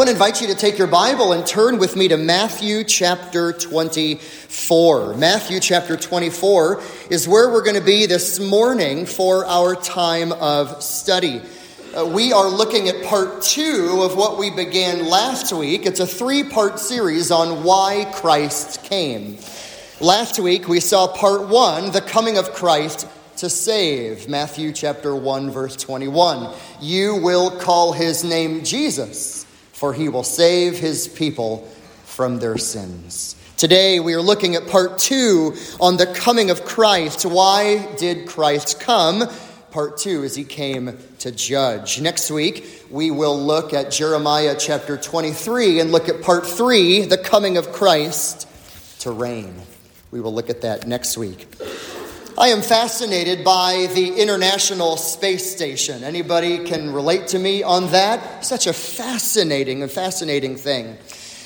want to invite you to take your Bible and turn with me to Matthew chapter 24. Matthew chapter 24 is where we're going to be this morning for our time of study. Uh, we are looking at part two of what we began last week. It's a three part series on why Christ came. Last week we saw part one, the coming of Christ to save. Matthew chapter 1, verse 21. You will call his name Jesus for he will save his people from their sins. Today we are looking at part two on the coming of Christ. Why did Christ come? Part two is he came to judge. Next week we will look at Jeremiah chapter 23 and look at part three, the coming of Christ to reign. We will look at that next week. I am fascinated by the International Space Station. Anybody can relate to me on that? Such a fascinating and fascinating thing.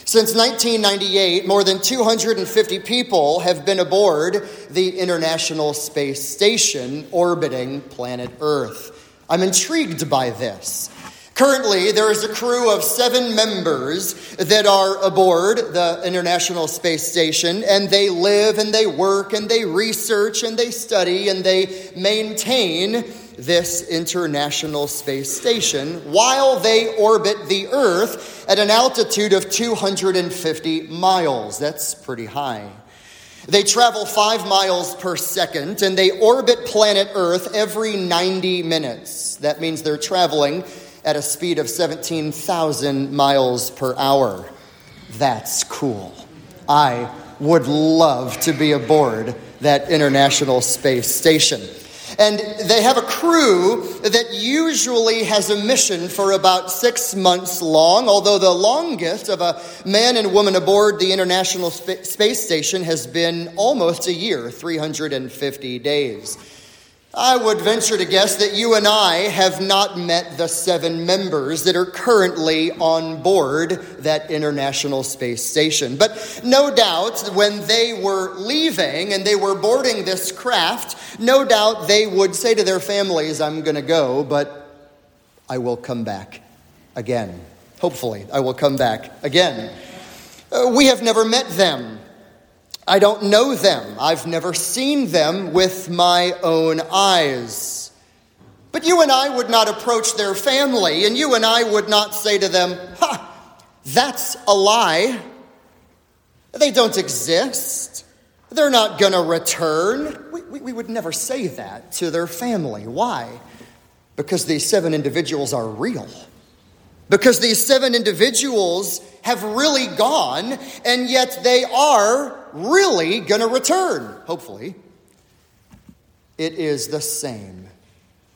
Since 1998, more than 250 people have been aboard the International Space Station orbiting planet Earth. I'm intrigued by this. Currently, there is a crew of seven members that are aboard the International Space Station, and they live and they work and they research and they study and they maintain this International Space Station while they orbit the Earth at an altitude of 250 miles. That's pretty high. They travel five miles per second and they orbit planet Earth every 90 minutes. That means they're traveling at a speed of 17,000 miles per hour. That's cool. I would love to be aboard that International Space Station. And they have a crew that usually has a mission for about six months long, although the longest of a man and woman aboard the International Space Station has been almost a year 350 days. I would venture to guess that you and I have not met the seven members that are currently on board that International Space Station. But no doubt, when they were leaving and they were boarding this craft, no doubt they would say to their families, I'm going to go, but I will come back again. Hopefully, I will come back again. Uh, we have never met them. I don't know them. I've never seen them with my own eyes. But you and I would not approach their family, and you and I would not say to them, Ha, that's a lie. They don't exist. They're not going to return. We, we, we, would never say that to their family. Why? Because these seven individuals are real. Because these seven individuals have really gone, and yet they are really going to return, hopefully. It is the same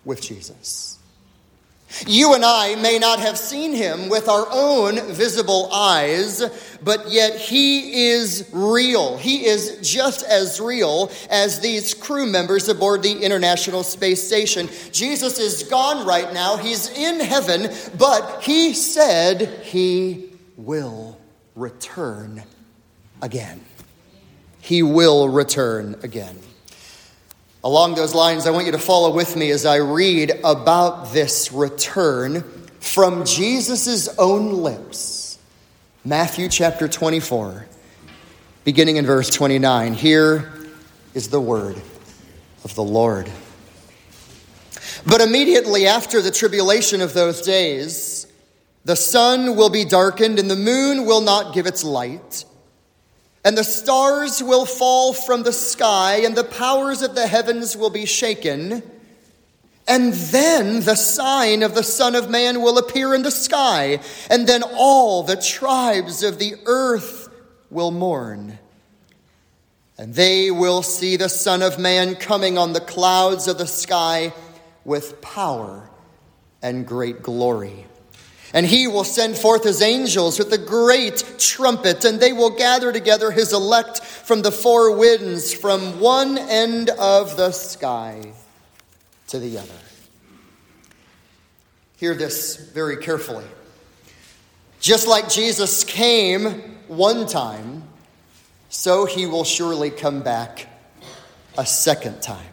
with Jesus. You and I may not have seen him with our own visible eyes, but yet he is real. He is just as real as these crew members aboard the International Space Station. Jesus is gone right now. He's in heaven, but he said he will return again. He will return again. Along those lines, I want you to follow with me as I read about this return from Jesus' own lips. Matthew chapter 24, beginning in verse 29. Here is the word of the Lord. But immediately after the tribulation of those days, the sun will be darkened and the moon will not give its light and the stars will fall from the sky, and the powers of the heavens will be shaken. And then the sign of the Son of Man will appear in the sky, and then all the tribes of the earth will mourn. And they will see the Son of Man coming on the clouds of the sky with power and great glory. And he will send forth his angels with a great trumpet, and they will gather together his elect from the four winds, from one end of the sky to the other. Hear this very carefully. Just like Jesus came one time, so he will surely come back a second time.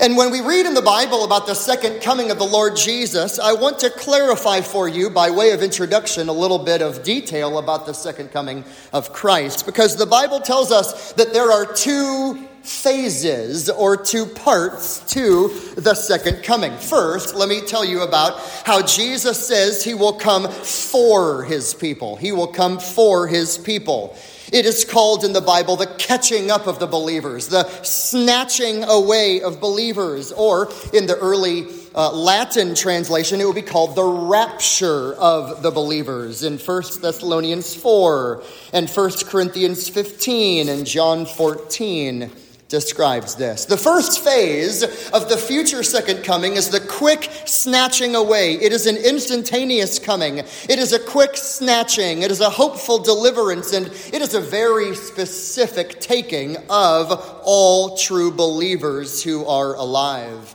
And when we read in the Bible about the second coming of the Lord Jesus, I want to clarify for you, by way of introduction, a little bit of detail about the second coming of Christ. Because the Bible tells us that there are two phases or two parts to the second coming. First, let me tell you about how Jesus says he will come for his people. He will come for his people. It is called in the Bible the catching up of the believers, the snatching away of believers, or in the early uh, Latin translation, it would be called the rapture of the believers in 1 Thessalonians 4 and 1 Corinthians 15 and John 14 describes this. The first phase of the future second coming is the quick snatching away. It is an instantaneous coming. It is a quick snatching. It is a hopeful deliverance, and it is a very specific taking of all true believers who are alive.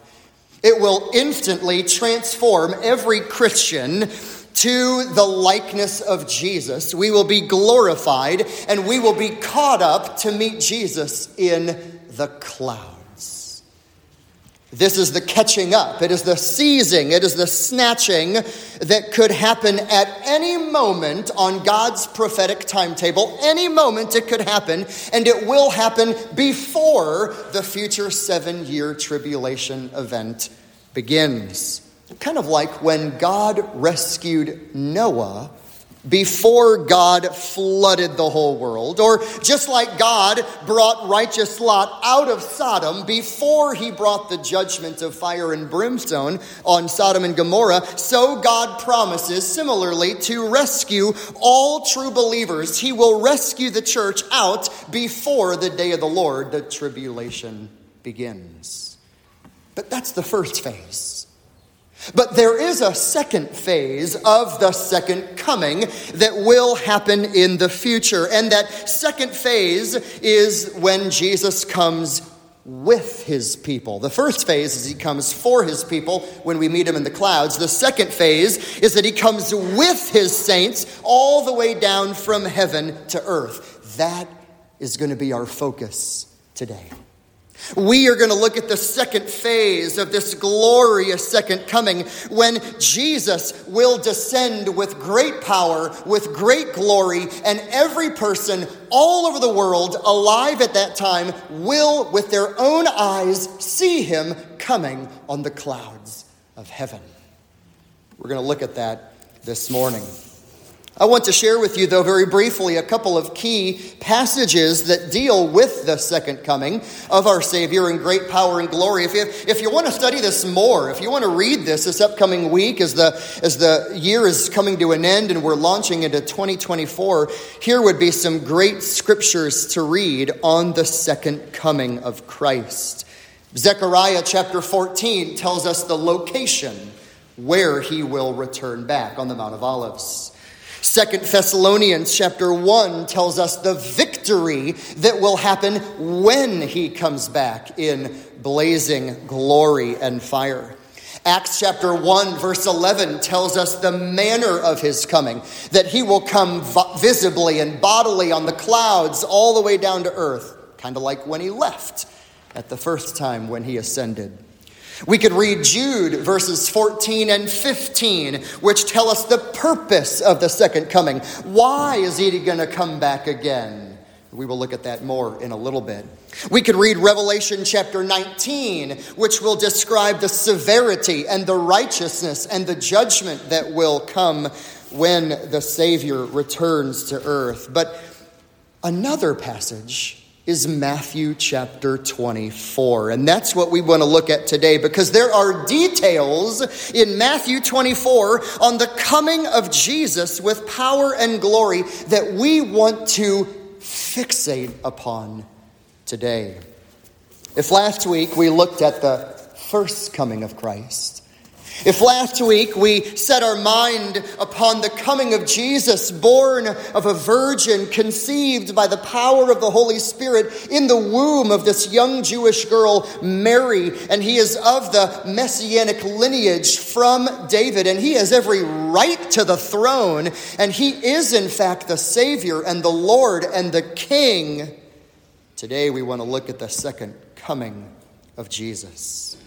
It will instantly transform every Christian to the likeness of Jesus. We will be glorified and we will be caught up to meet Jesus in the clouds. This is the catching up. It is the seizing. It is the snatching that could happen at any moment on God's prophetic timetable. Any moment it could happen, and it will happen before the future seven year tribulation event begins. Kind of like when God rescued Noah before God flooded the whole world, or just like God brought righteous Lot out of Sodom before he brought the judgment of fire and brimstone on Sodom and Gomorrah, so God promises similarly to rescue all true believers. He will rescue the church out before the day of the Lord, the tribulation begins. But that's the first phase. But there is a second phase of the second coming that will happen in the future. And that second phase is when Jesus comes with his people. The first phase is he comes for his people when we meet him in the clouds. The second phase is that he comes with his saints all the way down from heaven to earth. That is going to be our focus today. We are going to look at the second phase of this glorious second coming when Jesus will descend with great power, with great glory, and every person all over the world alive at that time will, with their own eyes, see him coming on the clouds of heaven. We're going to look at that this morning. I want to share with you, though, very briefly, a couple of key passages that deal with the second coming of our Savior in great power and glory. If you, if you want to study this more, if you want to read this this upcoming week as the, as the year is coming to an end and we're launching into 2024, here would be some great scriptures to read on the second coming of Christ. Zechariah chapter 14 tells us the location where he will return back on the Mount of Olives. Second Thessalonians chapter 1 tells us the victory that will happen when he comes back in blazing glory and fire. Acts chapter 1, verse 11 tells us the manner of his coming, that he will come visibly and bodily on the clouds all the way down to earth, kind of like when he left at the first time when he ascended. We could read Jude verses 14 and 15, which tell us the purpose of the second coming. Why is he going to come back again? We will look at that more in a little bit. We could read Revelation chapter 19, which will describe the severity and the righteousness and the judgment that will come when the Savior returns to earth. But another passage is Matthew chapter 24. And that's what we want to look at today because there are details in Matthew 24 on the coming of Jesus with power and glory that we want to fixate upon today. If last week we looked at the first coming of Christ, if last week we set our mind upon the coming of Jesus, born of a virgin, conceived by the power of the Holy Spirit in the womb of this young Jewish girl, Mary, and he is of the messianic lineage from David, and he has every right to the throne, and he is, in fact, the Savior and the Lord and the King. Today we want to look at the second coming of Jesus.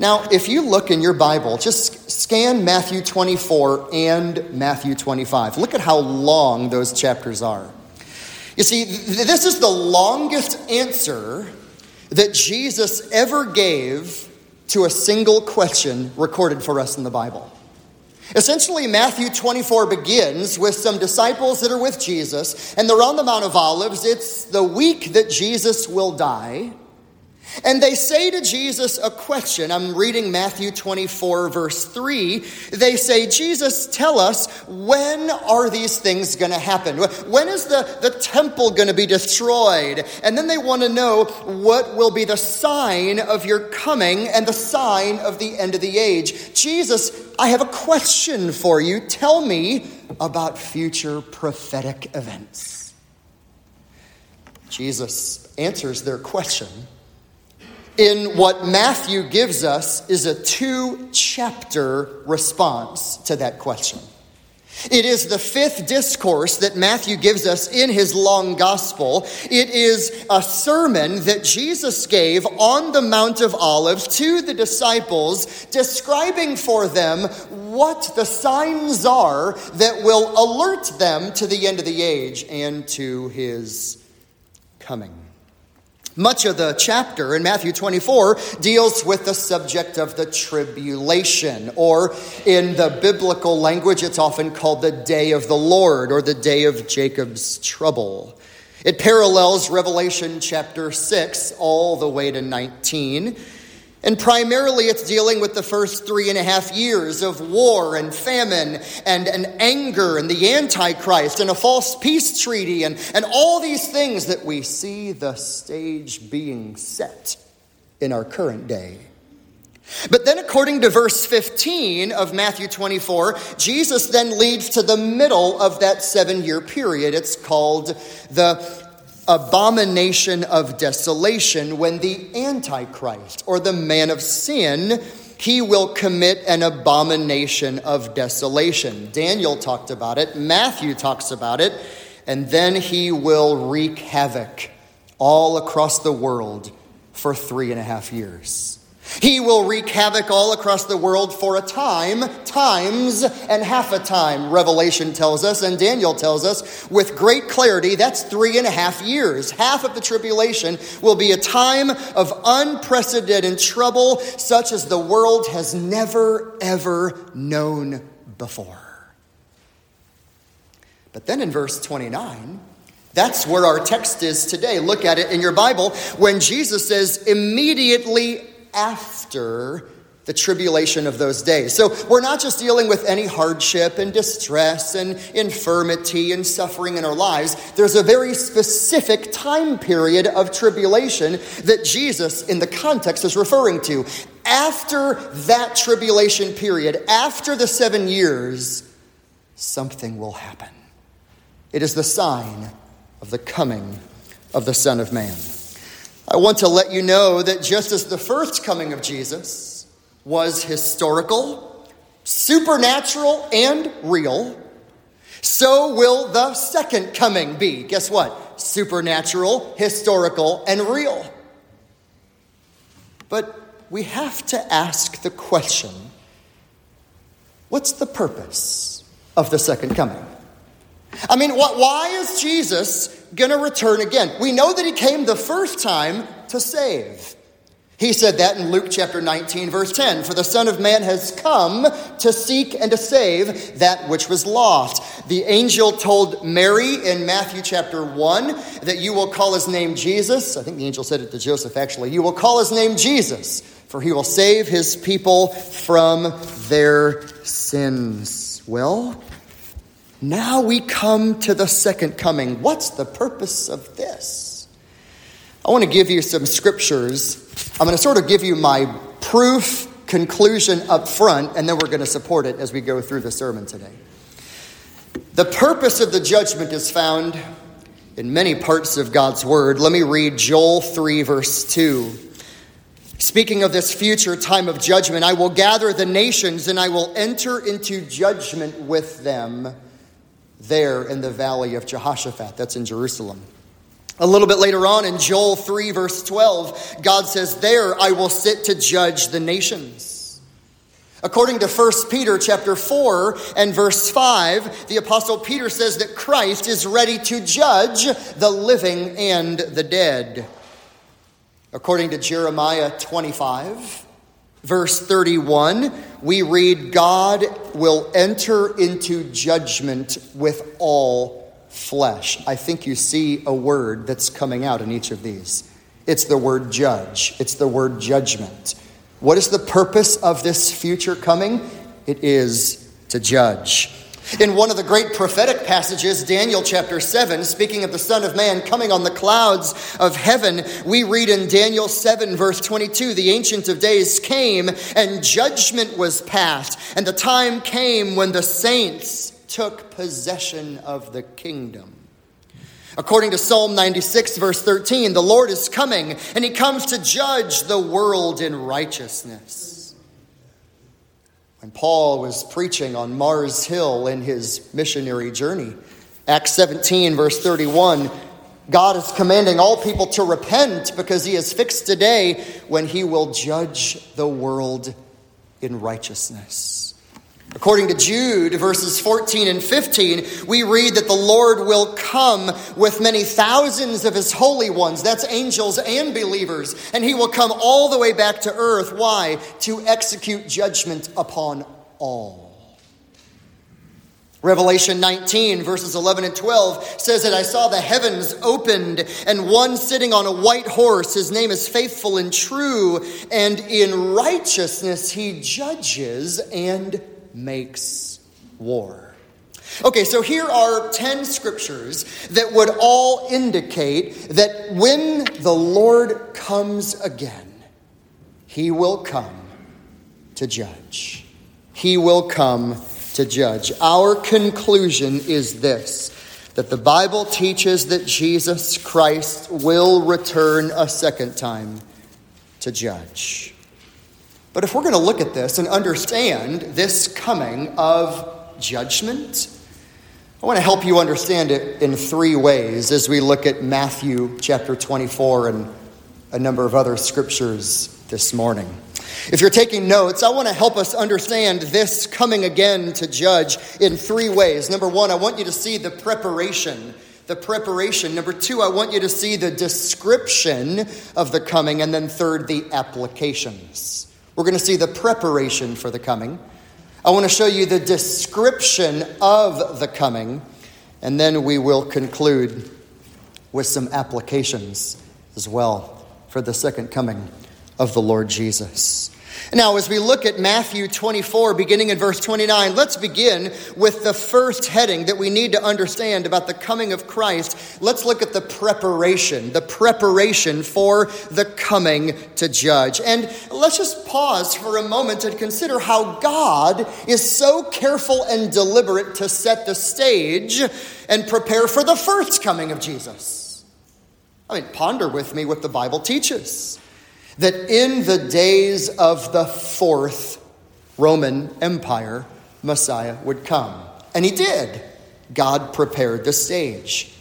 Now, if you look in your Bible, just scan Matthew 24 and Matthew 25. Look at how long those chapters are. You see, this is the longest answer that Jesus ever gave to a single question recorded for us in the Bible. Essentially, Matthew 24 begins with some disciples that are with Jesus, and they're on the Mount of Olives. It's the week that Jesus will die. And they say to Jesus a question. I'm reading Matthew 24, verse 3. They say, Jesus, tell us, when are these things going to happen? When is the, the temple going to be destroyed? And then they want to know what will be the sign of your coming and the sign of the end of the age. Jesus, I have a question for you. Tell me about future prophetic events. Jesus answers their question in what Matthew gives us is a two chapter response to that question. It is the fifth discourse that Matthew gives us in his long gospel. It is a sermon that Jesus gave on the Mount of Olives to the disciples, describing for them what the signs are that will alert them to the end of the age and to his coming. Much of the chapter in Matthew 24 deals with the subject of the tribulation, or in the biblical language, it's often called the day of the Lord or the day of Jacob's trouble. It parallels Revelation chapter 6 all the way to 19 and primarily, it's dealing with the first three and a half years of war and famine and, and anger and the Antichrist and a false peace treaty and, and all these things that we see the stage being set in our current day. But then, according to verse 15 of Matthew 24, Jesus then leads to the middle of that seven year period. It's called the abomination of desolation when the Antichrist or the man of sin he will commit an abomination of desolation. Daniel talked about it, Matthew talks about it, and then he will wreak havoc all across the world for three and a half years. He will wreak havoc all across the world for a time, times, and half a time, Revelation tells us, and Daniel tells us with great clarity that's three and a half years. Half of the tribulation will be a time of unprecedented trouble, such as the world has never, ever known before. But then in verse 29, that's where our text is today. Look at it in your Bible when Jesus says, immediately after the tribulation of those days. So we're not just dealing with any hardship and distress and infirmity and suffering in our lives. There's a very specific time period of tribulation that Jesus, in the context, is referring to. After that tribulation period, after the seven years, something will happen. It is the sign of the coming of the Son of Man. I want to let you know that just as the first coming of Jesus was historical, supernatural, and real, so will the second coming be. Guess what? Supernatural, historical, and real. But we have to ask the question what's the purpose of the second coming? I mean, why is Jesus going to return again? We know that he came the first time to save. He said that in Luke chapter 19, verse 10 For the Son of Man has come to seek and to save that which was lost. The angel told Mary in Matthew chapter 1 that you will call his name Jesus. I think the angel said it to Joseph actually. You will call his name Jesus, for he will save his people from their sins. Well, now we come to the second coming. What's the purpose of this? I want to give you some scriptures. I'm going to sort of give you my proof conclusion up front, and then we're going to support it as we go through the sermon today. The purpose of the judgment is found in many parts of God's word. Let me read Joel 3, verse 2. Speaking of this future time of judgment, I will gather the nations and I will enter into judgment with them there in the valley of Jehoshaphat. That's in Jerusalem. A little bit later on in Joel 3, verse 12, God says, There I will sit to judge the nations. According to 1 Peter chapter 4 and verse 5, the apostle Peter says that Christ is ready to judge the living and the dead. According to Jeremiah 25, verse 31, we read, God will enter into judgment with all flesh. I think you see a word that's coming out in each of these. It's the word judge, it's the word judgment. What is the purpose of this future coming? It is to judge. In one of the great prophetic passages, Daniel chapter 7, speaking of the Son of Man coming on the clouds of heaven, we read in Daniel 7, verse 22 The Ancient of Days came, and judgment was passed, and the time came when the saints took possession of the kingdom. According to Psalm 96, verse 13, the Lord is coming and he comes to judge the world in righteousness. When Paul was preaching on Mars Hill in his missionary journey, Acts 17, verse 31, God is commanding all people to repent because he has fixed a day when he will judge the world in righteousness. According to Jude, verses 14 and 15, we read that the Lord will come with many thousands of his holy ones. That's angels and believers. And he will come all the way back to earth. Why? To execute judgment upon all. Revelation 19, verses 11 and 12 says that I saw the heavens opened and one sitting on a white horse. His name is faithful and true, and in righteousness he judges and makes war. Okay, so here are 10 scriptures that would all indicate that when the Lord comes again, he will come to judge. He will come to judge. Our conclusion is this that the Bible teaches that Jesus Christ will return a second time to judge. But if we're going to look at this and understand this coming of judgment, I want to help you understand it in three ways as we look at Matthew chapter 24 and a number of other scriptures this morning. If you're taking notes, I want to help us understand this coming again to judge in three ways. Number one, I want you to see the preparation. The preparation. Number two, I want you to see the description of the coming. And then third, the applications. We're going to see the preparation for the coming. I want to show you the description of the coming, and then we will conclude with some applications as well for the second coming of the Lord Jesus. Now, as we look at Matthew 24, beginning in verse 29, let's begin with the first heading that we need to understand about the coming of Christ. Let's look at the preparation, the preparation for the coming to judge. And let's just pause for a moment and consider how God is so careful and deliberate to set the stage and prepare for the first coming of Jesus. I mean, ponder with me what the Bible teaches that in the days of the fourth Roman Empire, Messiah would come. And he did. God prepared the stage.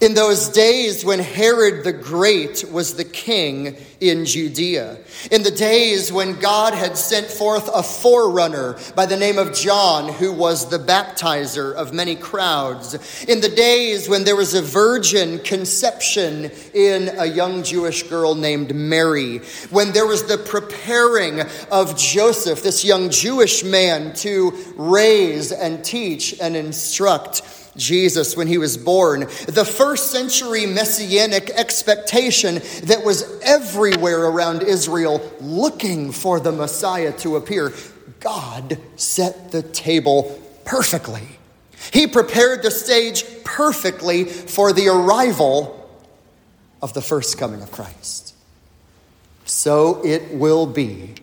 In those days when Herod the Great was the king in Judea, in the days when God had sent forth a forerunner by the name of John, who was the baptizer of many crowds, in the days when there was a virgin conception in a young Jewish girl named Mary, when there was the preparing of Joseph, this young Jewish man, to raise and teach and instruct Jesus when he was born, the first century messianic expectation that was everywhere around Israel looking for the Messiah to appear, God set the table perfectly. He prepared the stage perfectly for the arrival of the first coming of Christ. So it will be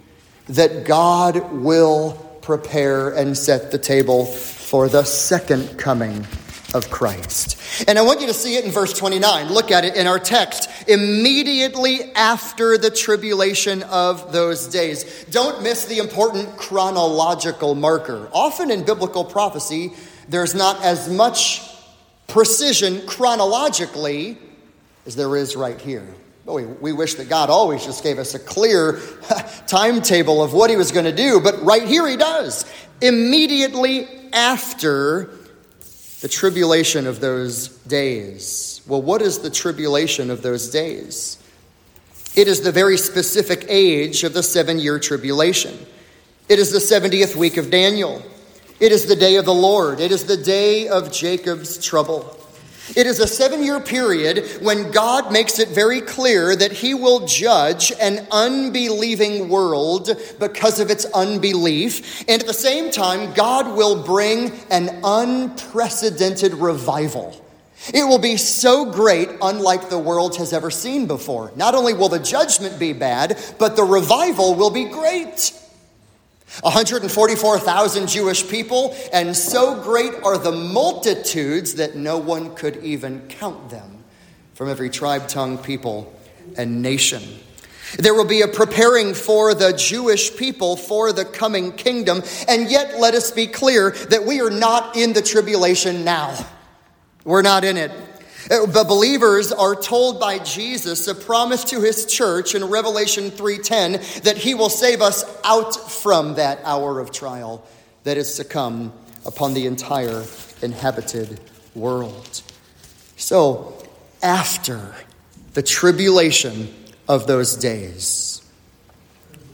that God will prepare and set the table for the second coming of Christ. And I want you to see it in verse 29. Look at it in our text. Immediately after the tribulation of those days. Don't miss the important chronological marker. Often in biblical prophecy, there's not as much precision chronologically as there is right here. We, we wish that God always just gave us a clear timetable of what he was going to do, but right here he does. Immediately after the tribulation of those days. Well, what is the tribulation of those days? It is the very specific age of the seven year tribulation. It is the 70th week of Daniel. It is the day of the Lord. It is the day of Jacob's trouble. It is a seven year period when God makes it very clear that He will judge an unbelieving world because of its unbelief. And at the same time, God will bring an unprecedented revival. It will be so great, unlike the world has ever seen before. Not only will the judgment be bad, but the revival will be great. 144,000 Jewish people, and so great are the multitudes that no one could even count them from every tribe, tongue, people, and nation. There will be a preparing for the Jewish people for the coming kingdom, and yet let us be clear that we are not in the tribulation now. We're not in it. Uh, the believers are told by Jesus a promise to his church in Revelation 3:10 that he will save us out from that hour of trial that is to come upon the entire inhabited world. So, after the tribulation of those days,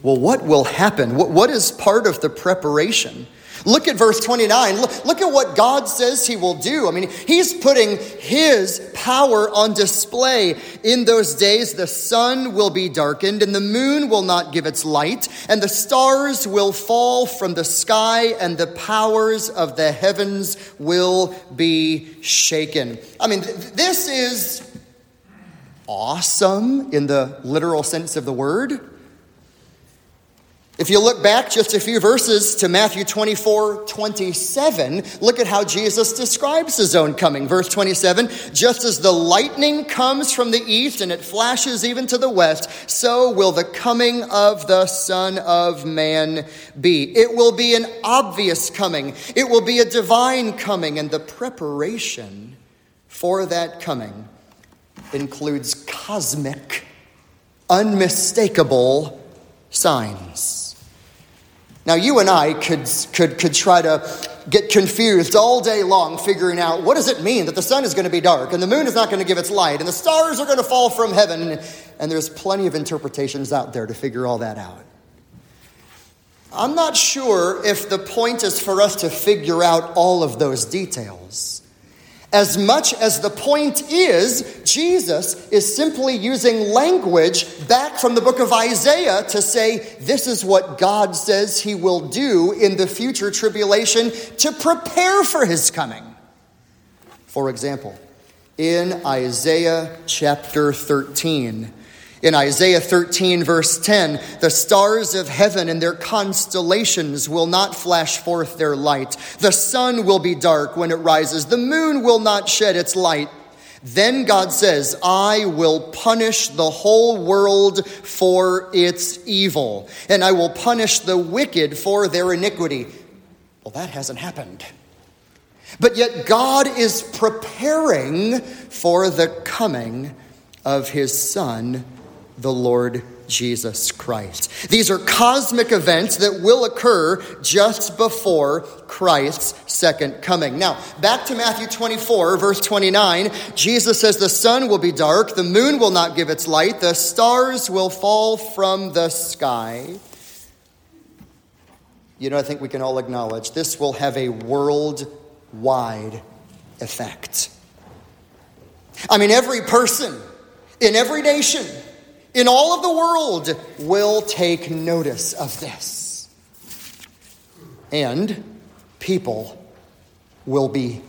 well, what will happen? What is part of the preparation? Look at verse 29. Look, look, at what God says he will do. I mean, he's putting his power on display. In those days, the sun will be darkened, and the moon will not give its light, and the stars will fall from the sky, and the powers of the heavens will be shaken. I mean, this is awesome in the literal sense of the word. If you look back just a few verses to Matthew 24, 27, look at how Jesus describes his own coming. Verse 27 Just as the lightning comes from the east and it flashes even to the west, so will the coming of the Son of Man be. It will be an obvious coming, it will be a divine coming, and the preparation for that coming includes cosmic, unmistakable signs. Now, you and I could, could, could try to get confused all day long figuring out what does it mean that the sun is going to be dark and the moon is not going to give its light and the stars are going to fall from heaven. And there's plenty of interpretations out there to figure all that out. I'm not sure if the point is for us to figure out all of those details as much as the point is, Jesus is simply using language back from the book of Isaiah to say, this is what God says he will do in the future tribulation to prepare for his coming. For example, in Isaiah chapter 13, in Isaiah 13, verse 10, the stars of heaven and their constellations will not flash forth their light. The sun will be dark when it rises. The moon will not shed its light. Then God says, I will punish the whole world for its evil, and I will punish the wicked for their iniquity. Well, that hasn't happened. But yet, God is preparing for the coming of his Son the Lord Jesus Christ. These are cosmic events that will occur just before Christ's second coming. Now, back to Matthew 24, verse 29. Jesus says, The sun will be dark, the moon will not give its light, the stars will fall from the sky. You know, I think we can all acknowledge this will have a worldwide effect. I mean, every person in every nation in all of the world will take notice of this. And people will be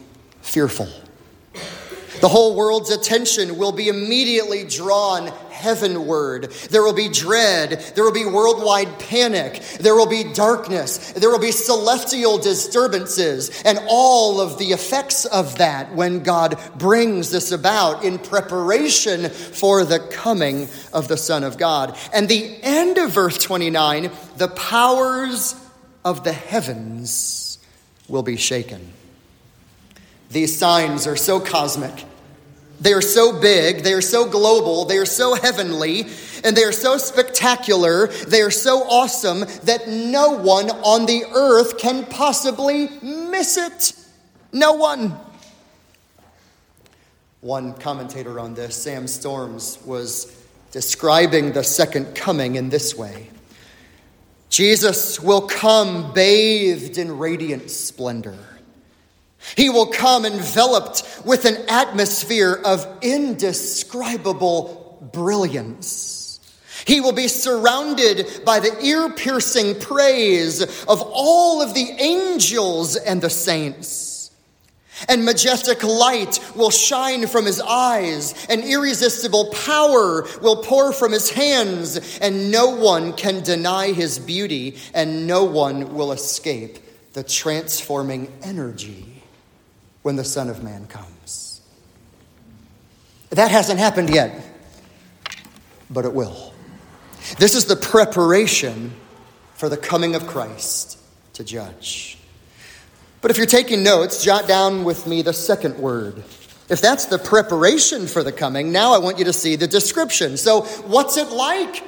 fearful. The whole world's attention will be immediately drawn heavenward. There will be dread. There will be worldwide panic. There will be darkness. There will be celestial disturbances and all of the effects of that when God brings this about in preparation for the coming of the Son of God. And the end of verse 29 the powers of the heavens will be shaken. These signs are so cosmic They are so big, they are so global, they are so heavenly, and they are so spectacular, they are so awesome that no one on the earth can possibly miss it. No one. One commentator on this, Sam Storms, was describing the second coming in this way Jesus will come bathed in radiant splendor. He will come enveloped with an atmosphere of indescribable brilliance. He will be surrounded by the ear piercing praise of all of the angels and the saints. And majestic light will shine from his eyes, and irresistible power will pour from his hands, and no one can deny his beauty, and no one will escape the transforming energy when the Son of Man comes. That hasn't happened yet, but it will. This is the preparation for the coming of Christ to judge. But if you're taking notes, jot down with me the second word. If that's the preparation for the coming, now I want you to see the description. So, what's it like?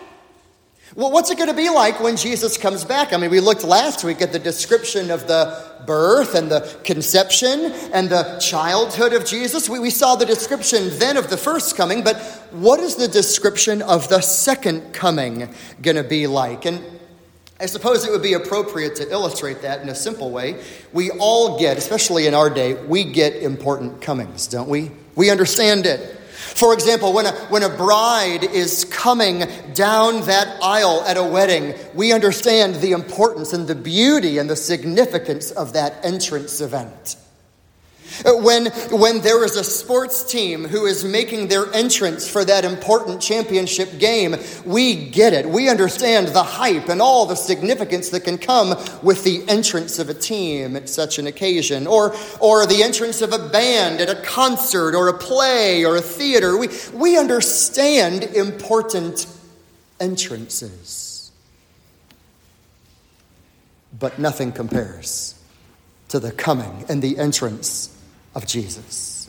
Well, what's it going to be like when Jesus comes back? I mean, we looked last week at the description of the birth and the conception and the childhood of Jesus. We, we saw the description then of the first coming, but what is the description of the second coming going to be like? And I suppose it would be appropriate to illustrate that in a simple way. We all get, especially in our day, we get important comings, don't we? We understand it. For example, when a, when a bride is coming down that aisle at a wedding, we understand the importance and the beauty and the significance of that entrance event. Uh, when, when there is a sports team who is making their entrance for that important championship game, we get it. We understand the hype and all the significance that can come with the entrance of a team at such an occasion, or, or the entrance of a band at a concert, or a play, or a theater. We, we understand important entrances. But nothing compares to the coming and the entrance of Jesus.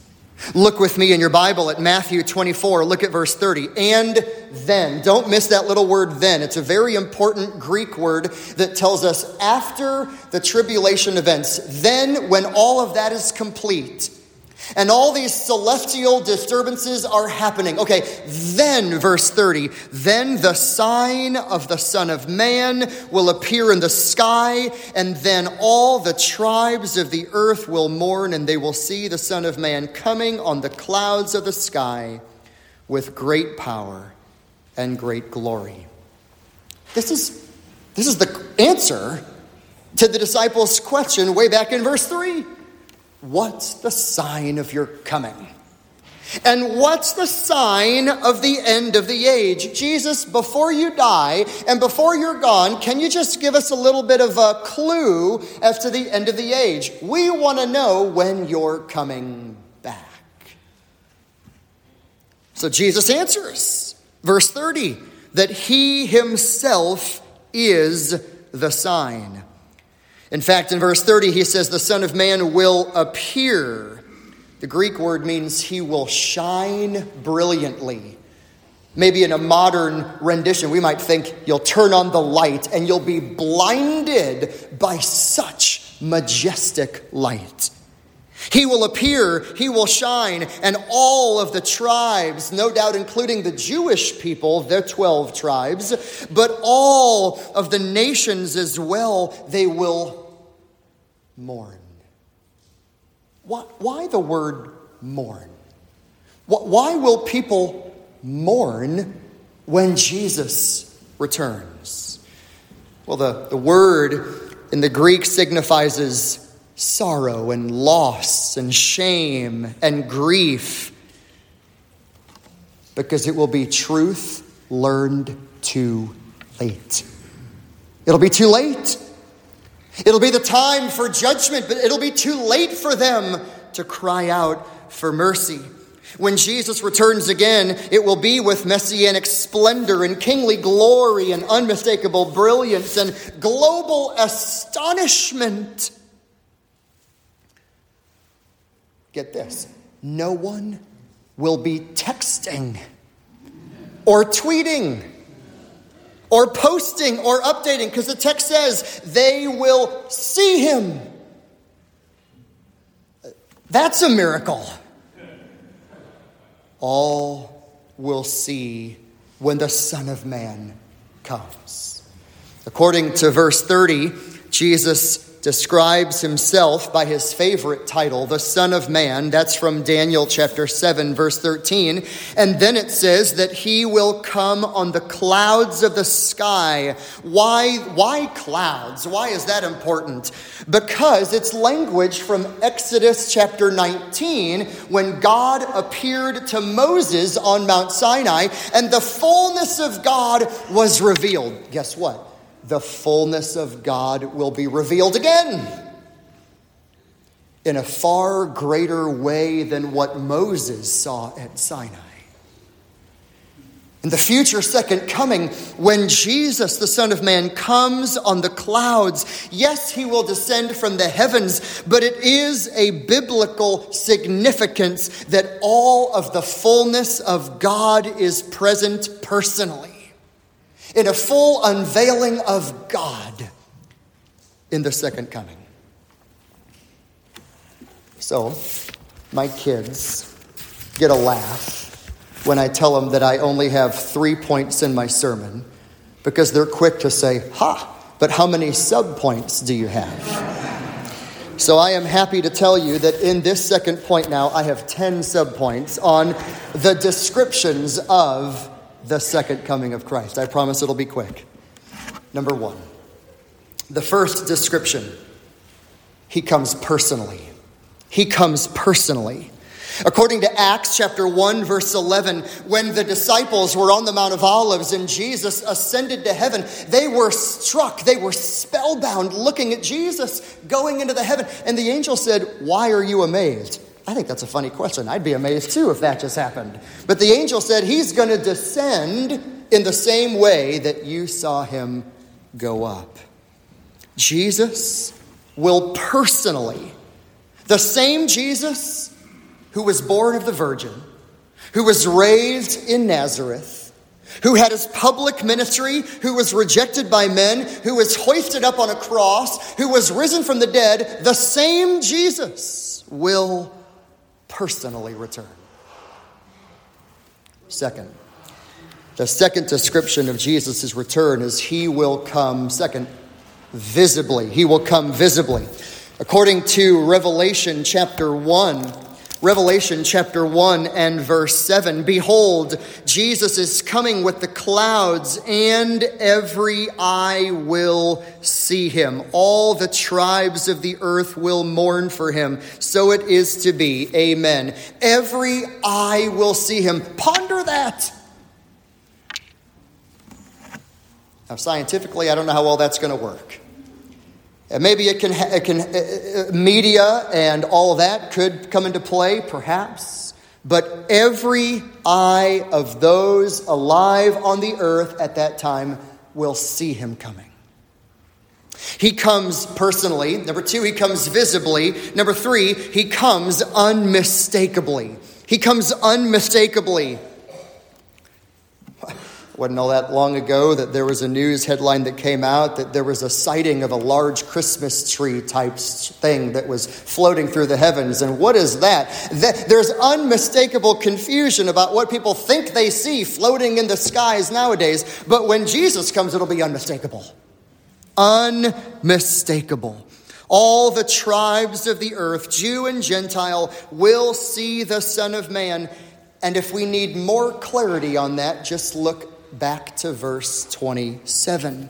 Look with me in your Bible at Matthew 24. Look at verse 30. And then. Don't miss that little word then. It's a very important Greek word that tells us after the tribulation events, then when all of that is complete, and all these celestial disturbances are happening. Okay, then, verse 30, then the sign of the Son of Man will appear in the sky, and then all the tribes of the earth will mourn, and they will see the Son of Man coming on the clouds of the sky with great power and great glory. This is, this is the answer to the disciples' question way back in verse 3. What's the sign of your coming? And what's the sign of the end of the age? Jesus, before you die and before you're gone, can you just give us a little bit of a clue as to the end of the age? We want to know when you're coming back. So Jesus answers, verse 30, that he himself is the sign. In fact, in verse 30, he says, The Son of Man will appear. The Greek word means he will shine brilliantly. Maybe in a modern rendition, we might think you'll turn on the light and you'll be blinded by such majestic light. He will appear, he will shine, and all of the tribes, no doubt including the Jewish people, their 12 tribes, but all of the nations as well, they will mourn. Why the word mourn? Why will people mourn when Jesus returns? Well, the, the word in the Greek signifies sorrow and loss and shame and grief because it will be truth learned too late. It'll be too late. It'll be the time for judgment, but it'll be too late for them to cry out for mercy. When Jesus returns again, it will be with messianic splendor and kingly glory and unmistakable brilliance and global astonishment. Get this no one will be texting or tweeting or posting or updating because the text says they will see him. That's a miracle. All will see when the Son of Man comes. According to verse 30, Jesus describes himself by his favorite title, the Son of Man. That's from Daniel chapter 7, verse 13. And then it says that he will come on the clouds of the sky. Why, why clouds? Why is that important? Because it's language from Exodus chapter 19 when God appeared to Moses on Mount Sinai and the fullness of God was revealed. Guess what? The fullness of God will be revealed again in a far greater way than what Moses saw at Sinai. In the future second coming, when Jesus, the Son of Man, comes on the clouds, yes, he will descend from the heavens, but it is a biblical significance that all of the fullness of God is present personally in a full unveiling of God in the second coming. So, my kids get a laugh when I tell them that I only have three points in my sermon because they're quick to say, Ha, but how many subpoints do you have? So I am happy to tell you that in this second point now, I have 10 subpoints on the descriptions of the second coming of Christ. I promise it'll be quick. Number one, the first description, he comes personally. He comes personally. According to Acts chapter 1, verse 11, when the disciples were on the Mount of Olives and Jesus ascended to heaven, they were struck, they were spellbound looking at Jesus going into the heaven. And the angel said, Why are you amazed? I think that's a funny question. I'd be amazed too if that just happened. But the angel said he's going to descend in the same way that you saw him go up. Jesus will personally, the same Jesus who was born of the Virgin, who was raised in Nazareth, who had his public ministry, who was rejected by men, who was hoisted up on a cross, who was risen from the dead, the same Jesus will personally return. Second, the second description of Jesus' return is he will come, second, visibly. He will come visibly. According to Revelation chapter 1, Revelation chapter 1 and verse 7 Behold, Jesus is coming with the clouds, and every eye will see him. All the tribes of the earth will mourn for him. So it is to be. Amen. Every eye will see him. Ponder that. Now, scientifically, I don't know how well that's going to work. And maybe it can, it can uh, uh, media and all of that could come into play, perhaps. But every eye of those alive on the earth at that time will see him coming. He comes personally. Number two, he comes visibly. Number three, he comes unmistakably. He comes unmistakably wasn't all that long ago that there was a news headline that came out that there was a sighting of a large Christmas tree type thing that was floating through the heavens. And what is that? that? There's unmistakable confusion about what people think they see floating in the skies nowadays. But when Jesus comes, it'll be unmistakable. Unmistakable. All the tribes of the earth, Jew and Gentile, will see the Son of Man. And if we need more clarity on that, just look back to verse 27.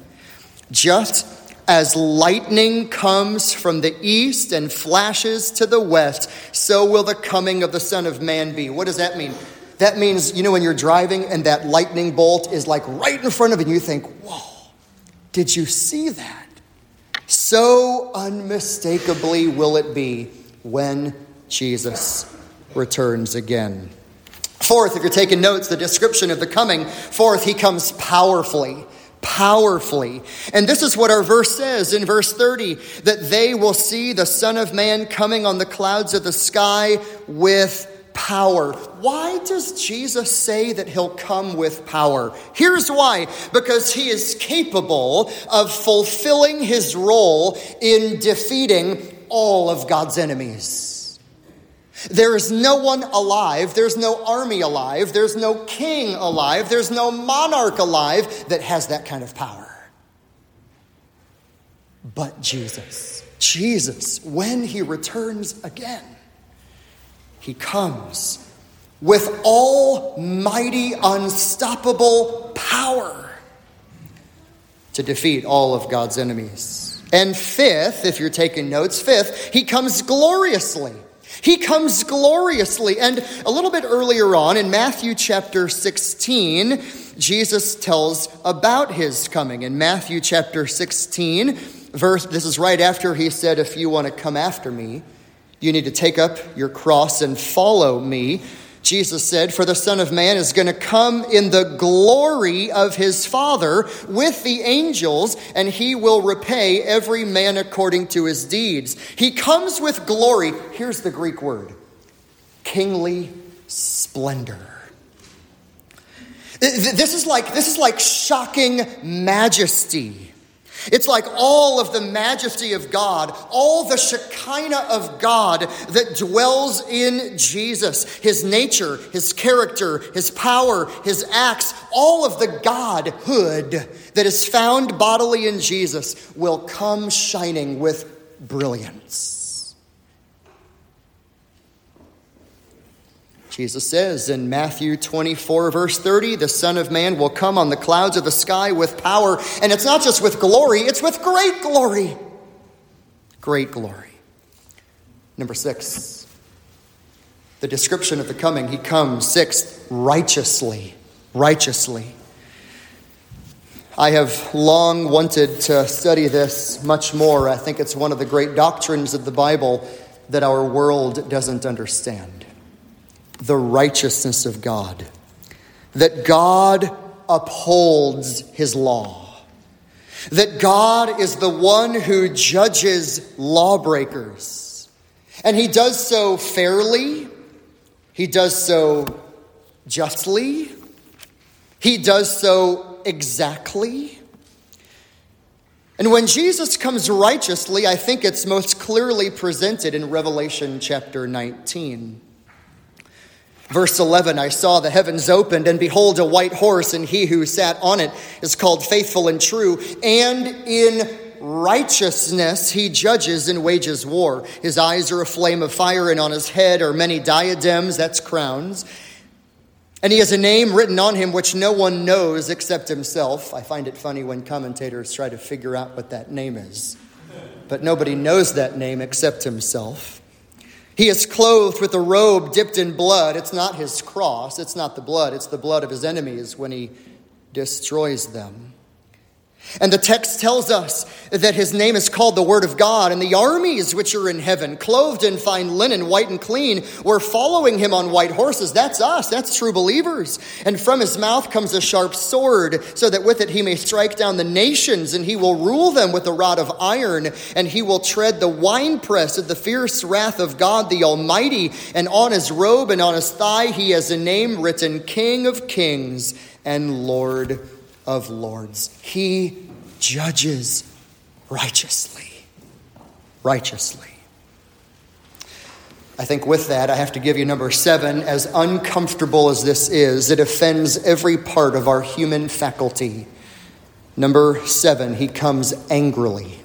Just as lightning comes from the east and flashes to the west, so will the coming of the Son of Man be. What does that mean? That means, you know, when you're driving and that lightning bolt is like right in front of you, and you think, whoa, did you see that? So unmistakably will it be when Jesus returns again. Fourth, if you're taking notes, the description of the coming. Fourth, he comes powerfully. Powerfully. And this is what our verse says in verse 30 that they will see the Son of Man coming on the clouds of the sky with power. Why does Jesus say that he'll come with power? Here's why because he is capable of fulfilling his role in defeating all of God's enemies. There is no one alive, there's no army alive, there's no king alive, there's no monarch alive that has that kind of power. But Jesus, Jesus, when he returns again, he comes with almighty, unstoppable power to defeat all of God's enemies. And fifth, if you're taking notes, fifth, he comes gloriously. He comes gloriously. And a little bit earlier on in Matthew chapter 16, Jesus tells about his coming. In Matthew chapter 16, verse, this is right after he said, If you want to come after me, you need to take up your cross and follow me. Jesus said, For the Son of Man is going to come in the glory of his Father with the angels, and he will repay every man according to his deeds. He comes with glory. Here's the Greek word kingly splendor. This is like, this is like shocking majesty. It's like all of the majesty of God, all the Shekinah of God that dwells in Jesus, his nature, his character, his power, his acts, all of the Godhood that is found bodily in Jesus will come shining with brilliance. Jesus says in Matthew 24, verse 30, the Son of Man will come on the clouds of the sky with power. And it's not just with glory, it's with great glory. Great glory. Number six, the description of the coming. He comes, sixth, righteously. Righteously. I have long wanted to study this much more. I think it's one of the great doctrines of the Bible that our world doesn't understand the righteousness of God, that God upholds his law, that God is the one who judges lawbreakers, and he does so fairly, he does so justly, he does so exactly. And when Jesus comes righteously, I think it's most clearly presented in Revelation chapter 19. Verse 11 I saw the heavens opened, and behold, a white horse, and he who sat on it is called faithful and true, and in righteousness he judges and wages war. His eyes are a flame of fire, and on his head are many diadems, that's crowns. And he has a name written on him which no one knows except himself. I find it funny when commentators try to figure out what that name is. But nobody knows that name except himself. He is clothed with a robe dipped in blood. It's not his cross, it's not the blood, it's the blood of his enemies when he destroys them. And the text tells us that his name is called the Word of God, and the armies which are in heaven, clothed in fine linen, white and clean, were following him on white horses. That's us, that's true believers. And from his mouth comes a sharp sword, so that with it he may strike down the nations, and he will rule them with a rod of iron, and he will tread the winepress of the fierce wrath of God the Almighty. And on his robe and on his thigh he has a name written King of Kings and Lord of lords. He judges righteously. Righteously. I think with that, I have to give you number seven. As uncomfortable as this is, it offends every part of our human faculty. Number seven, he comes angrily.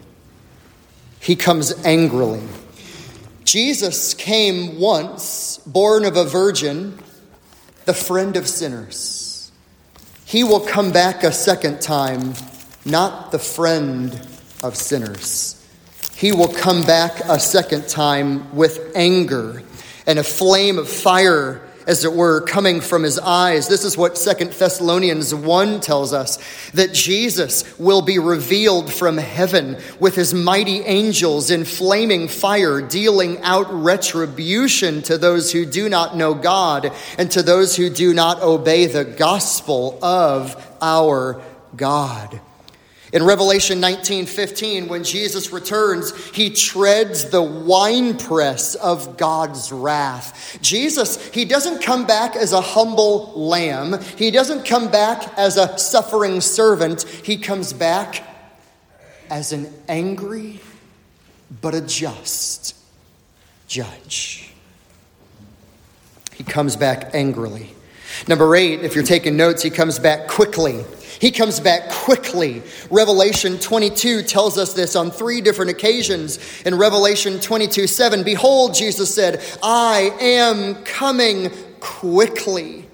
He comes angrily. Jesus came once, born of a virgin, the friend of sinners. He will come back a second time, not the friend of sinners. He will come back a second time with anger and a flame of fire as it were, coming from his eyes. This is what Second Thessalonians 1 tells us that Jesus will be revealed from heaven with his mighty angels in flaming fire, dealing out retribution to those who do not know God and to those who do not obey the gospel of our God. In Revelation 19 15, when Jesus returns, he treads the winepress of God's wrath. Jesus, he doesn't come back as a humble lamb, he doesn't come back as a suffering servant. He comes back as an angry but a just judge. He comes back angrily. Number eight, if you're taking notes, he comes back quickly. He comes back quickly. Revelation 22 tells us this on three different occasions. In Revelation 22 7, behold, Jesus said, I am coming quickly.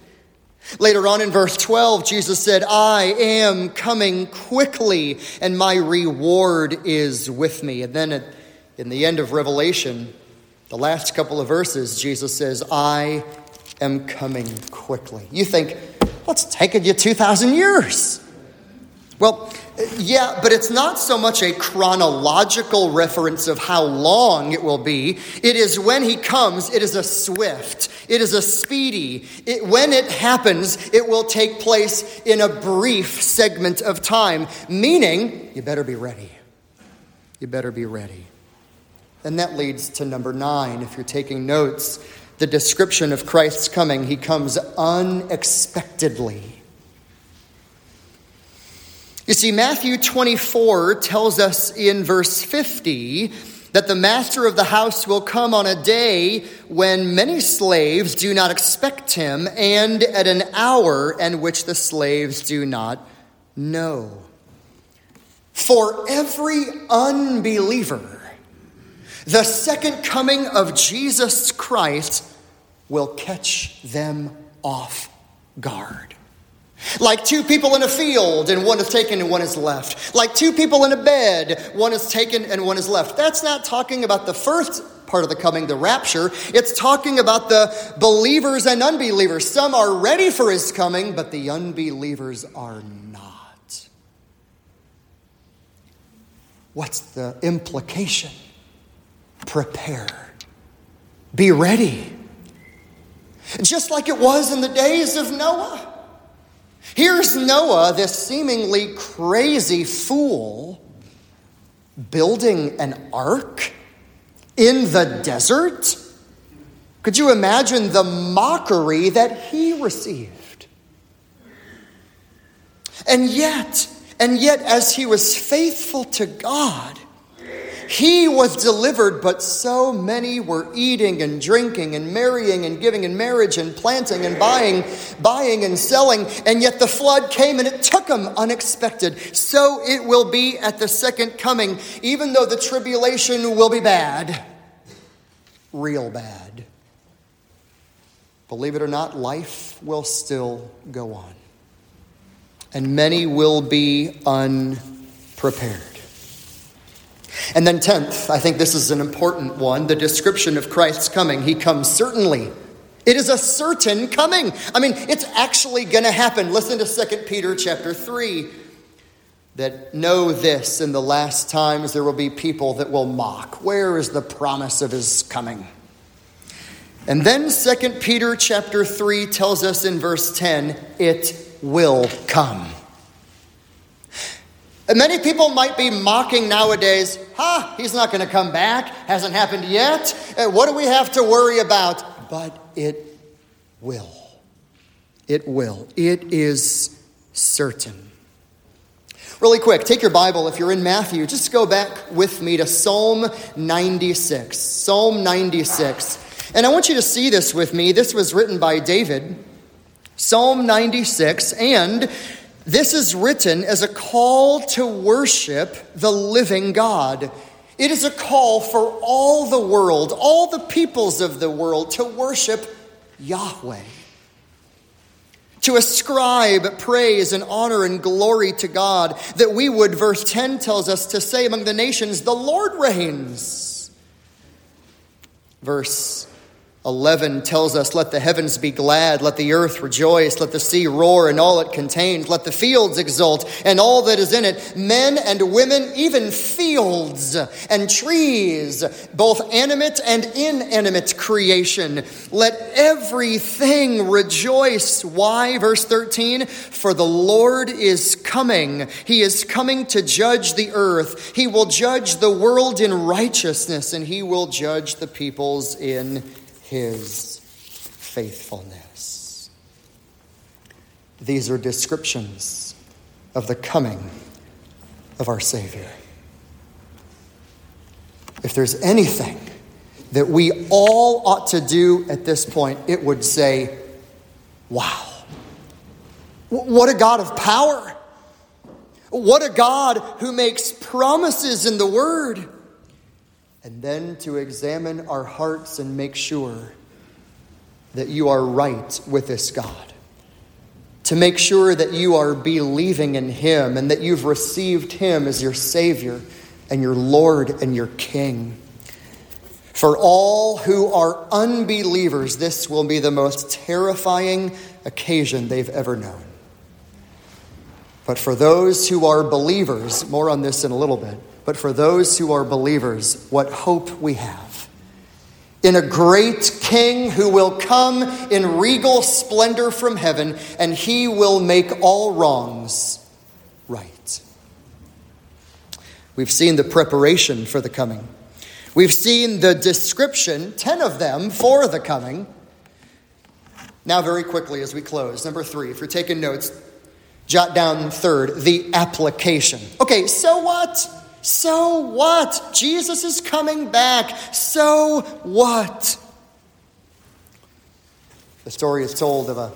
Later on in verse 12, Jesus said, I am coming quickly, and my reward is with me. And then in the end of Revelation, the last couple of verses, Jesus says, I am coming quickly. You think, what's taken you 2,000 years? Well, yeah, but it's not so much a chronological reference of how long it will be. It is when he comes, it is a swift, it is a speedy. It, when it happens, it will take place in a brief segment of time, meaning you better be ready. You better be ready. And that leads to number nine, if you're taking notes the description of Christ's coming. He comes unexpectedly. You see, Matthew 24 tells us in verse 50 that the master of the house will come on a day when many slaves do not expect him, and at an hour in which the slaves do not know. For every unbeliever, the second coming of Jesus Christ will catch them off guard. Like two people in a field and one is taken and one is left. Like two people in a bed, one is taken and one is left. That's not talking about the first part of the coming, the rapture. It's talking about the believers and unbelievers. Some are ready for his coming, but the unbelievers are not. What's the implication? prepare. Be ready. Just like it was in the days of Noah. Here's Noah, this seemingly crazy fool, building an ark in the desert. Could you imagine the mockery that he received? And yet, and yet, as he was faithful to God, he was delivered, but so many were eating and drinking and marrying and giving in marriage and planting and buying, buying and selling. And yet the flood came and it took them unexpected. So it will be at the second coming, even though the tribulation will be bad, real bad. Believe it or not, life will still go on. And many will be unprepared. And then, 10th, I think this is an important one the description of Christ's coming. He comes certainly. It is a certain coming. I mean, it's actually going to happen. Listen to 2 Peter chapter 3 that know this in the last times there will be people that will mock. Where is the promise of his coming? And then 2 Peter chapter 3 tells us in verse 10, it will come. And many people might be mocking nowadays, ha, he's not going to come back, hasn't happened yet. Uh, what do we have to worry about? But it will. It will. It is certain. Really quick, take your Bible. If you're in Matthew, just go back with me to Psalm 96. Psalm 96. And I want you to see this with me. This was written by David. Psalm 96. And this is written as a call to worship the living God. It is a call for all the world, all the peoples of the world, to worship Yahweh. To ascribe praise and honor and glory to God, that we would, verse 10 tells us, to say among the nations, the Lord reigns. Verse 11 tells us, Let the heavens be glad, let the earth rejoice, let the sea roar and all it contains, let the fields exult and all that is in it, men and women, even fields and trees, both animate and inanimate creation. Let everything rejoice. Why? Verse 13, For the Lord is coming. He is coming to judge the earth. He will judge the world in righteousness, and he will judge the peoples in his faithfulness. These are descriptions of the coming of our Savior. If there's anything that we all ought to do at this point, it would say, Wow, what a God of power! What a God who makes promises in the Word and then to examine our hearts and make sure that you are right with this God. To make sure that you are believing in Him and that you've received Him as your Savior and your Lord and your King. For all who are unbelievers, this will be the most terrifying occasion they've ever known. But for those who are believers, more on this in a little bit, but for those who are believers, what hope we have. In a great king who will come in regal splendor from heaven, and he will make all wrongs right. We've seen the preparation for the coming. We've seen the description, 10 of them, for the coming. Now, very quickly as we close, number three, if you're taking notes, jot down third, the application. Okay, so what? So what? Jesus is coming back. So what? The story is told of a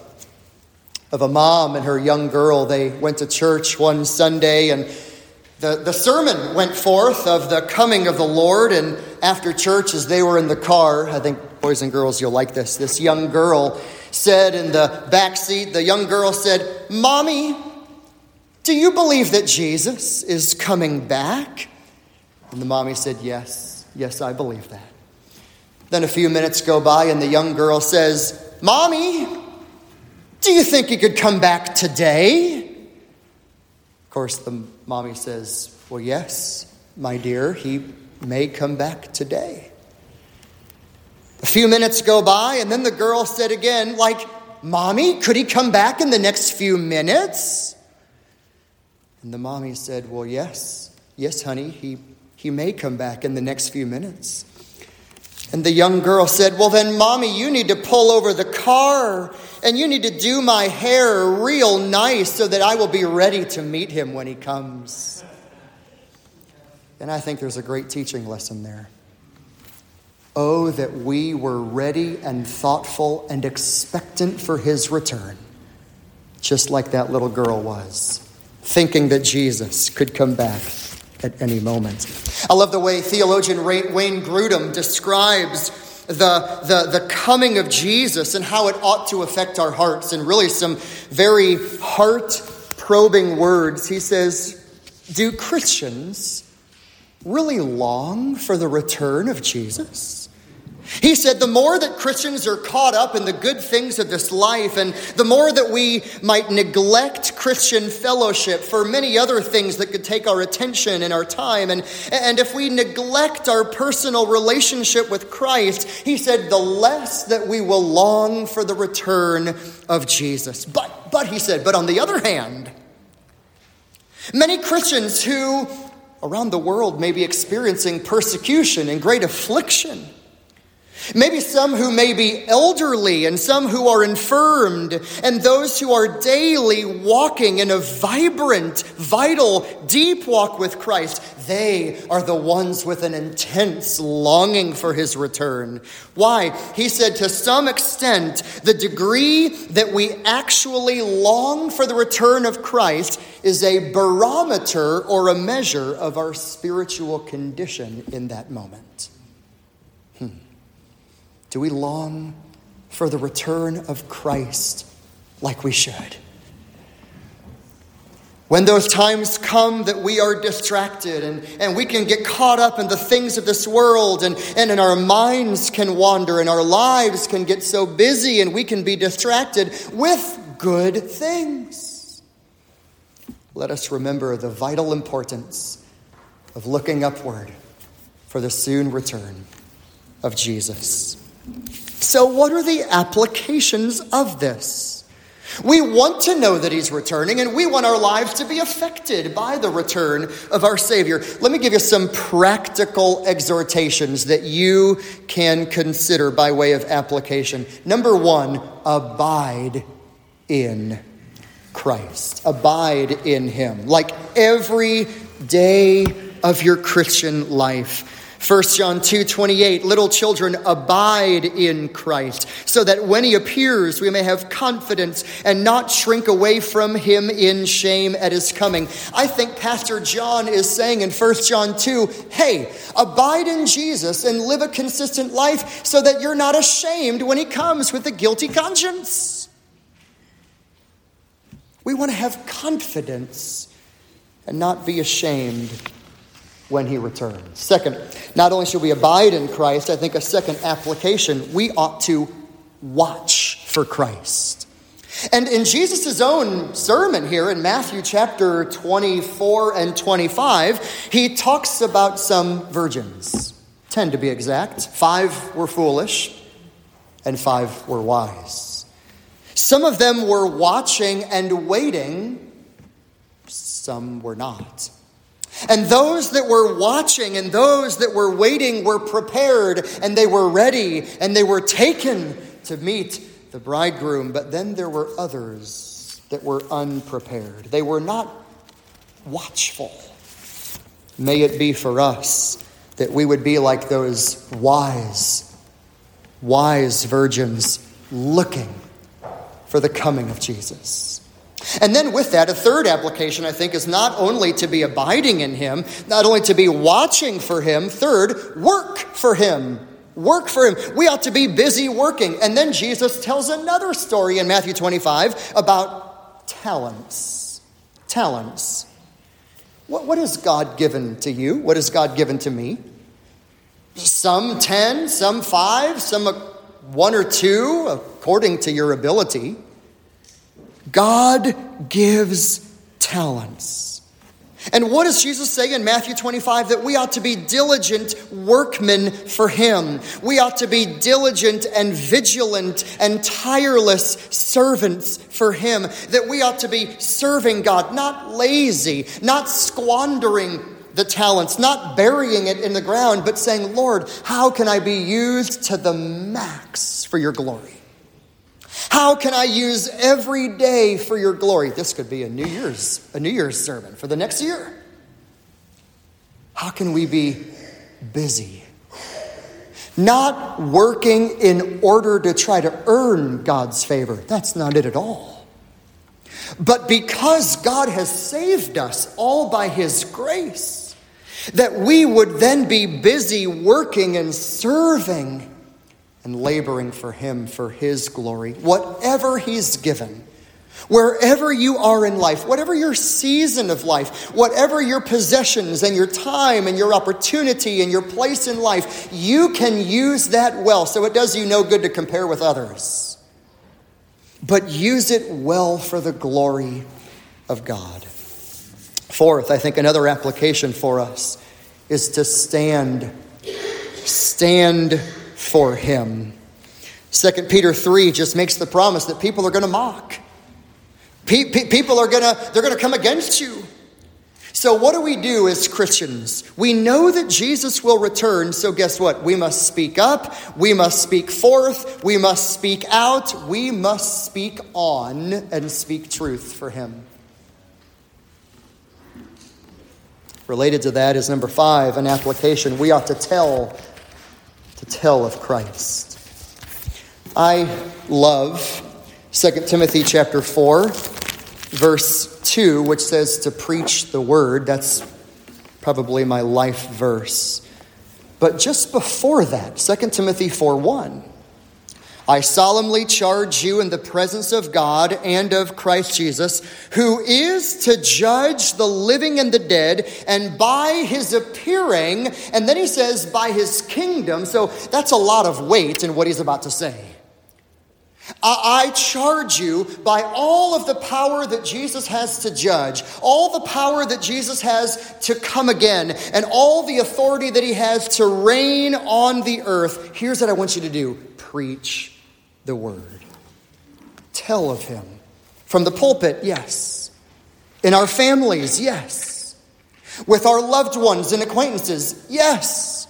of a mom and her young girl. They went to church one Sunday and the, the sermon went forth of the coming of the Lord. And after church, as they were in the car, I think, boys and girls, you'll like this. This young girl said in the back seat, the young girl said, Mommy, do you believe that Jesus is coming back? And the mommy said, Yes, yes, I believe that. Then a few minutes go by, and the young girl says, Mommy, do you think he could come back today? Of course, the mommy says, Well, yes, my dear, he may come back today. A few minutes go by, and then the girl said again, like, Mommy, could he come back in the next few minutes? And the mommy said, Well, yes, yes, honey, he, he may come back in the next few minutes. And the young girl said, Well, then, mommy, you need to pull over the car and you need to do my hair real nice so that I will be ready to meet him when he comes. And I think there's a great teaching lesson there. Oh, that we were ready and thoughtful and expectant for his return, just like that little girl was thinking that Jesus could come back at any moment. I love the way theologian Wayne Grudem describes the, the, the coming of Jesus and how it ought to affect our hearts, and really some very heart probing words. He says, Do Christians really long for the return of Jesus? He said, the more that Christians are caught up in the good things of this life, and the more that we might neglect Christian fellowship for many other things that could take our attention and our time, and, and if we neglect our personal relationship with Christ, he said, the less that we will long for the return of Jesus. But, but, he said, but on the other hand, many Christians who around the world may be experiencing persecution and great affliction Maybe some who may be elderly and some who are infirmed, and those who are daily walking in a vibrant, vital, deep walk with Christ. They are the ones with an intense longing for his return. Why? He said, to some extent, the degree that we actually long for the return of Christ is a barometer or a measure of our spiritual condition in that moment. Do we long for the return of Christ like we should? When those times come that we are distracted and, and we can get caught up in the things of this world and, and, and our minds can wander and our lives can get so busy and we can be distracted with good things. Let us remember the vital importance of looking upward for the soon return of Jesus. So, what are the applications of this? We want to know that He's returning, and we want our lives to be affected by the return of our Savior. Let me give you some practical exhortations that you can consider by way of application. Number one, abide in Christ. Abide in Him. Like every day of your Christian life 1 John 2 28, little children, abide in Christ, so that when he appears, we may have confidence and not shrink away from him in shame at his coming. I think Pastor John is saying in 1 John 2, hey, abide in Jesus and live a consistent life so that you're not ashamed when he comes with a guilty conscience. We want to have confidence and not be ashamed when he returns. Second, not only should we abide in Christ, I think a second application, we ought to watch for Christ. And in Jesus' own sermon here in Matthew chapter 24 and 25, he talks about some virgins, 10 to be exact. Five were foolish, and five were wise. Some of them were watching and waiting, some were not. And those that were watching and those that were waiting were prepared and they were ready and they were taken to meet the bridegroom. But then there were others that were unprepared. They were not watchful. May it be for us that we would be like those wise, wise virgins looking for the coming of Jesus. And then, with that, a third application, I think, is not only to be abiding in Him, not only to be watching for Him, third, work for Him. Work for Him. We ought to be busy working. And then Jesus tells another story in Matthew 25 about talents. Talents. What, what has God given to you? What has God given to me? Some 10, some 5, some one or two, according to your ability. God gives talents. And what does Jesus say in Matthew 25? That we ought to be diligent workmen for Him. We ought to be diligent and vigilant and tireless servants for Him. That we ought to be serving God, not lazy, not squandering the talents, not burying it in the ground, but saying, Lord, how can I be used to the max for your glory? How can I use every day for your glory? This could be a New Year's, a New Year's sermon for the next year. How can we be busy? Not working in order to try to earn God's favor. That's not it at all. But because God has saved us all by His grace, that we would then be busy working and serving and laboring for Him for His glory, whatever He's given. Wherever you are in life, whatever your season of life, whatever your possessions and your time and your opportunity and your place in life, you can use that well. So it does you no good to compare with others. But use it well for the glory of God. Fourth, I think another application for us is to stand. Stand for him. 2 Peter 3 just makes the promise that people are going to mock. Pe- pe- people are going to they're going to come against you. So what do we do as Christians? We know that Jesus will return, so guess what? We must speak up, we must speak forth, we must speak out, we must speak on and speak truth for him. Related to that is number 5, an application. We ought to tell to tell of Christ. I love 2 Timothy chapter 4 verse 2 which says to preach the word. That's probably my life verse. But just before that, 2 Timothy 4 1, I solemnly charge you in the presence of God and of Christ Jesus, who is to judge the living and the dead, and by his appearing, and then he says, by his kingdom. So that's a lot of weight in what he's about to say. I charge you by all of the power that Jesus has to judge, all the power that Jesus has to come again, and all the authority that he has to reign on the earth. Here's what I want you to do preach the word. Tell of him. From the pulpit, yes. In our families, yes. With our loved ones and acquaintances, yes.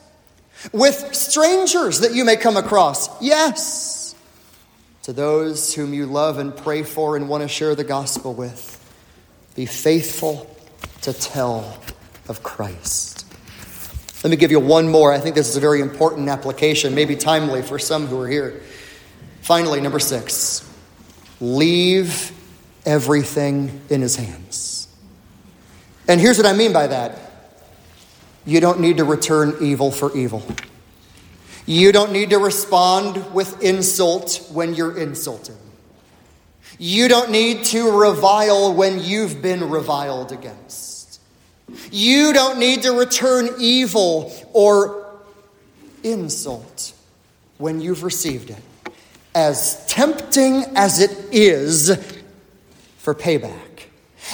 With strangers that you may come across, yes. To those whom you love and pray for and want to share the gospel with, be faithful to tell of Christ. Let me give you one more. I think this is a very important application, maybe timely for some who are here. Finally, number six, leave everything in his hands. And here's what I mean by that you don't need to return evil for evil. You don't need to respond with insult when you're insulted. You don't need to revile when you've been reviled against. You don't need to return evil or insult when you've received it as tempting as it is for payback,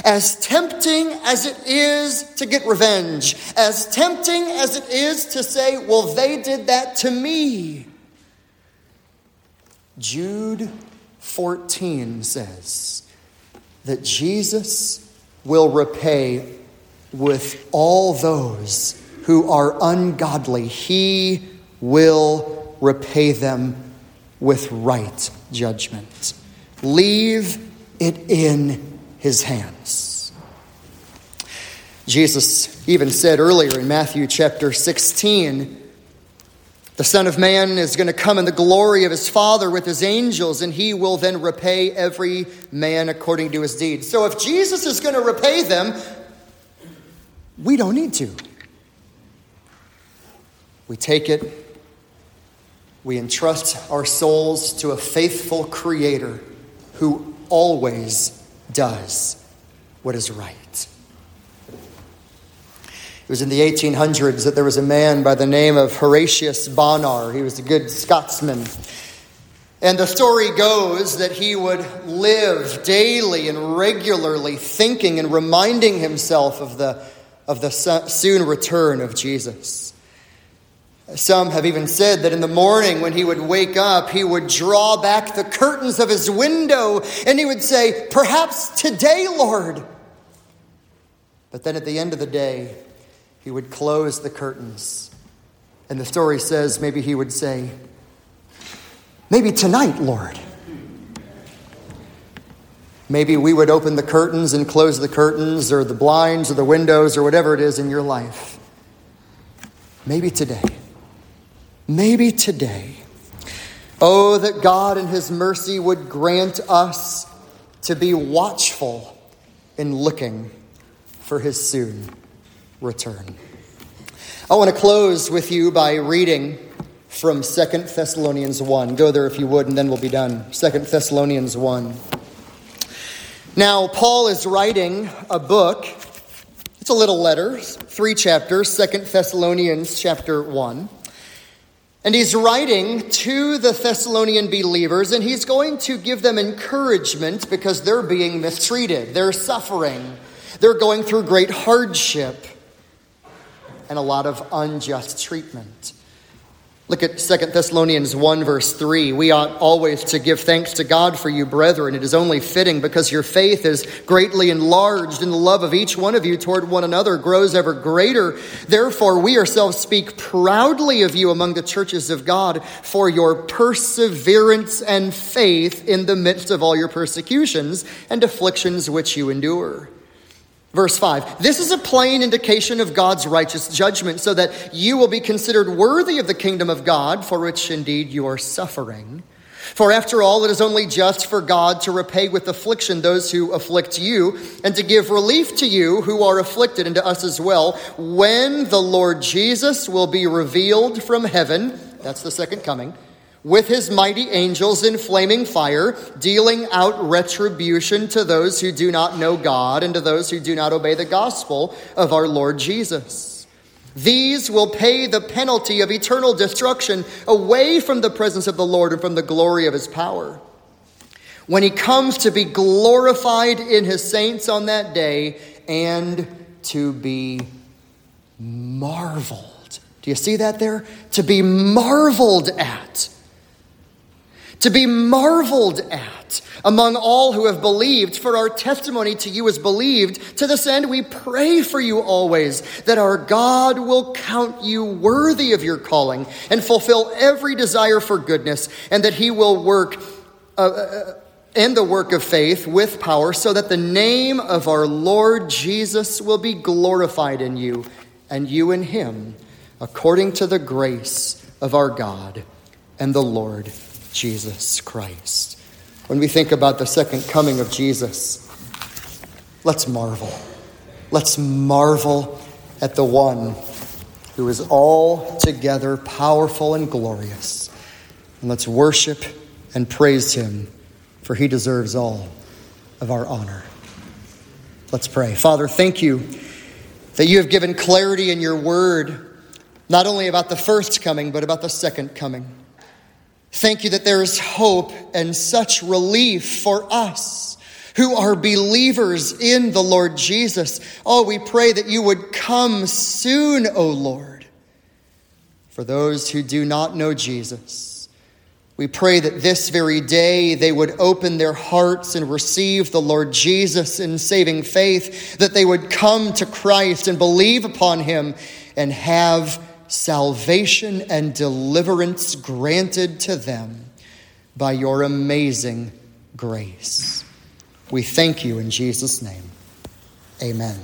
as tempting as it is to get revenge, as tempting as it is to say, well, they did that to me. Jude 14 says that Jesus will repay with all those who are ungodly. He will repay them with right judgment. Leave it in his hands. Jesus even said earlier in Matthew chapter 16 the Son of Man is going to come in the glory of his Father with his angels, and he will then repay every man according to his deeds. So if Jesus is going to repay them, we don't need to. We take it we entrust our souls to a faithful Creator who always does what is right. It was in the 1800s that there was a man by the name of Horatius Bonar. He was a good Scotsman. And the story goes that he would live daily and regularly thinking and reminding himself of the, of the soon return of Jesus. Some have even said that in the morning when he would wake up, he would draw back the curtains of his window and he would say, Perhaps today, Lord. But then at the end of the day, he would close the curtains. And the story says maybe he would say, Maybe tonight, Lord. Maybe we would open the curtains and close the curtains or the blinds or the windows or whatever it is in your life. Maybe today. Maybe today. Oh, that God in His mercy would grant us to be watchful in looking for His soon return. I want to close with you by reading from Second Thessalonians 1. Go there if you would, and then we'll be done. Second Thessalonians 1. Now, Paul is writing a book. It's a little letter, three chapters, Second Thessalonians chapter 1. And he's writing to the Thessalonian believers, and he's going to give them encouragement because they're being mistreated, they're suffering, they're going through great hardship and a lot of unjust treatment. Look at 2 Thessalonians 1, verse 3. We ought always to give thanks to God for you, brethren. It is only fitting because your faith is greatly enlarged, and the love of each one of you toward one another grows ever greater. Therefore, we ourselves speak proudly of you among the churches of God for your perseverance and faith in the midst of all your persecutions and afflictions which you endure Verse 5 This is a plain indication of God's righteous judgment, so that you will be considered worthy of the kingdom of God, for which indeed you are suffering. For after all, it is only just for God to repay with affliction those who afflict you, and to give relief to you who are afflicted, and to us as well, when the Lord Jesus will be revealed from heaven. That's the second coming with his mighty angels in flaming fire, dealing out retribution to those who do not know God and to those who do not obey the gospel of our Lord Jesus. These will pay the penalty of eternal destruction away from the presence of the Lord and from the glory of his power. When he comes to be glorified in his saints on that day and to be marveled. Do you see that there? To be marveled at to be marveled at among all who have believed, for our testimony to you is believed. To this end, we pray for you always, that our God will count you worthy of your calling and fulfill every desire for goodness, and that he will work. Uh, uh, in the work of faith with power, so that the name of our Lord Jesus will be glorified in you, and you in him, according to the grace of our God and the Lord Jesus Christ. When we think about the second coming of Jesus, let's marvel. Let's marvel at the one who is altogether powerful and glorious. And let's worship and praise him, for he deserves all of our honor. Let's pray. Father, thank you that you have given clarity in your word, not only about the first coming, but about the second coming. Thank you that there is hope and such relief for us who are believers in the Lord Jesus. Oh, we pray that you would come soon, O Lord. For those who do not know Jesus, we pray that this very day they would open their hearts and receive the Lord Jesus in saving faith, that they would come to Christ and believe upon him and have salvation and deliverance granted to them by your amazing grace. We thank you in Jesus' name. Amen.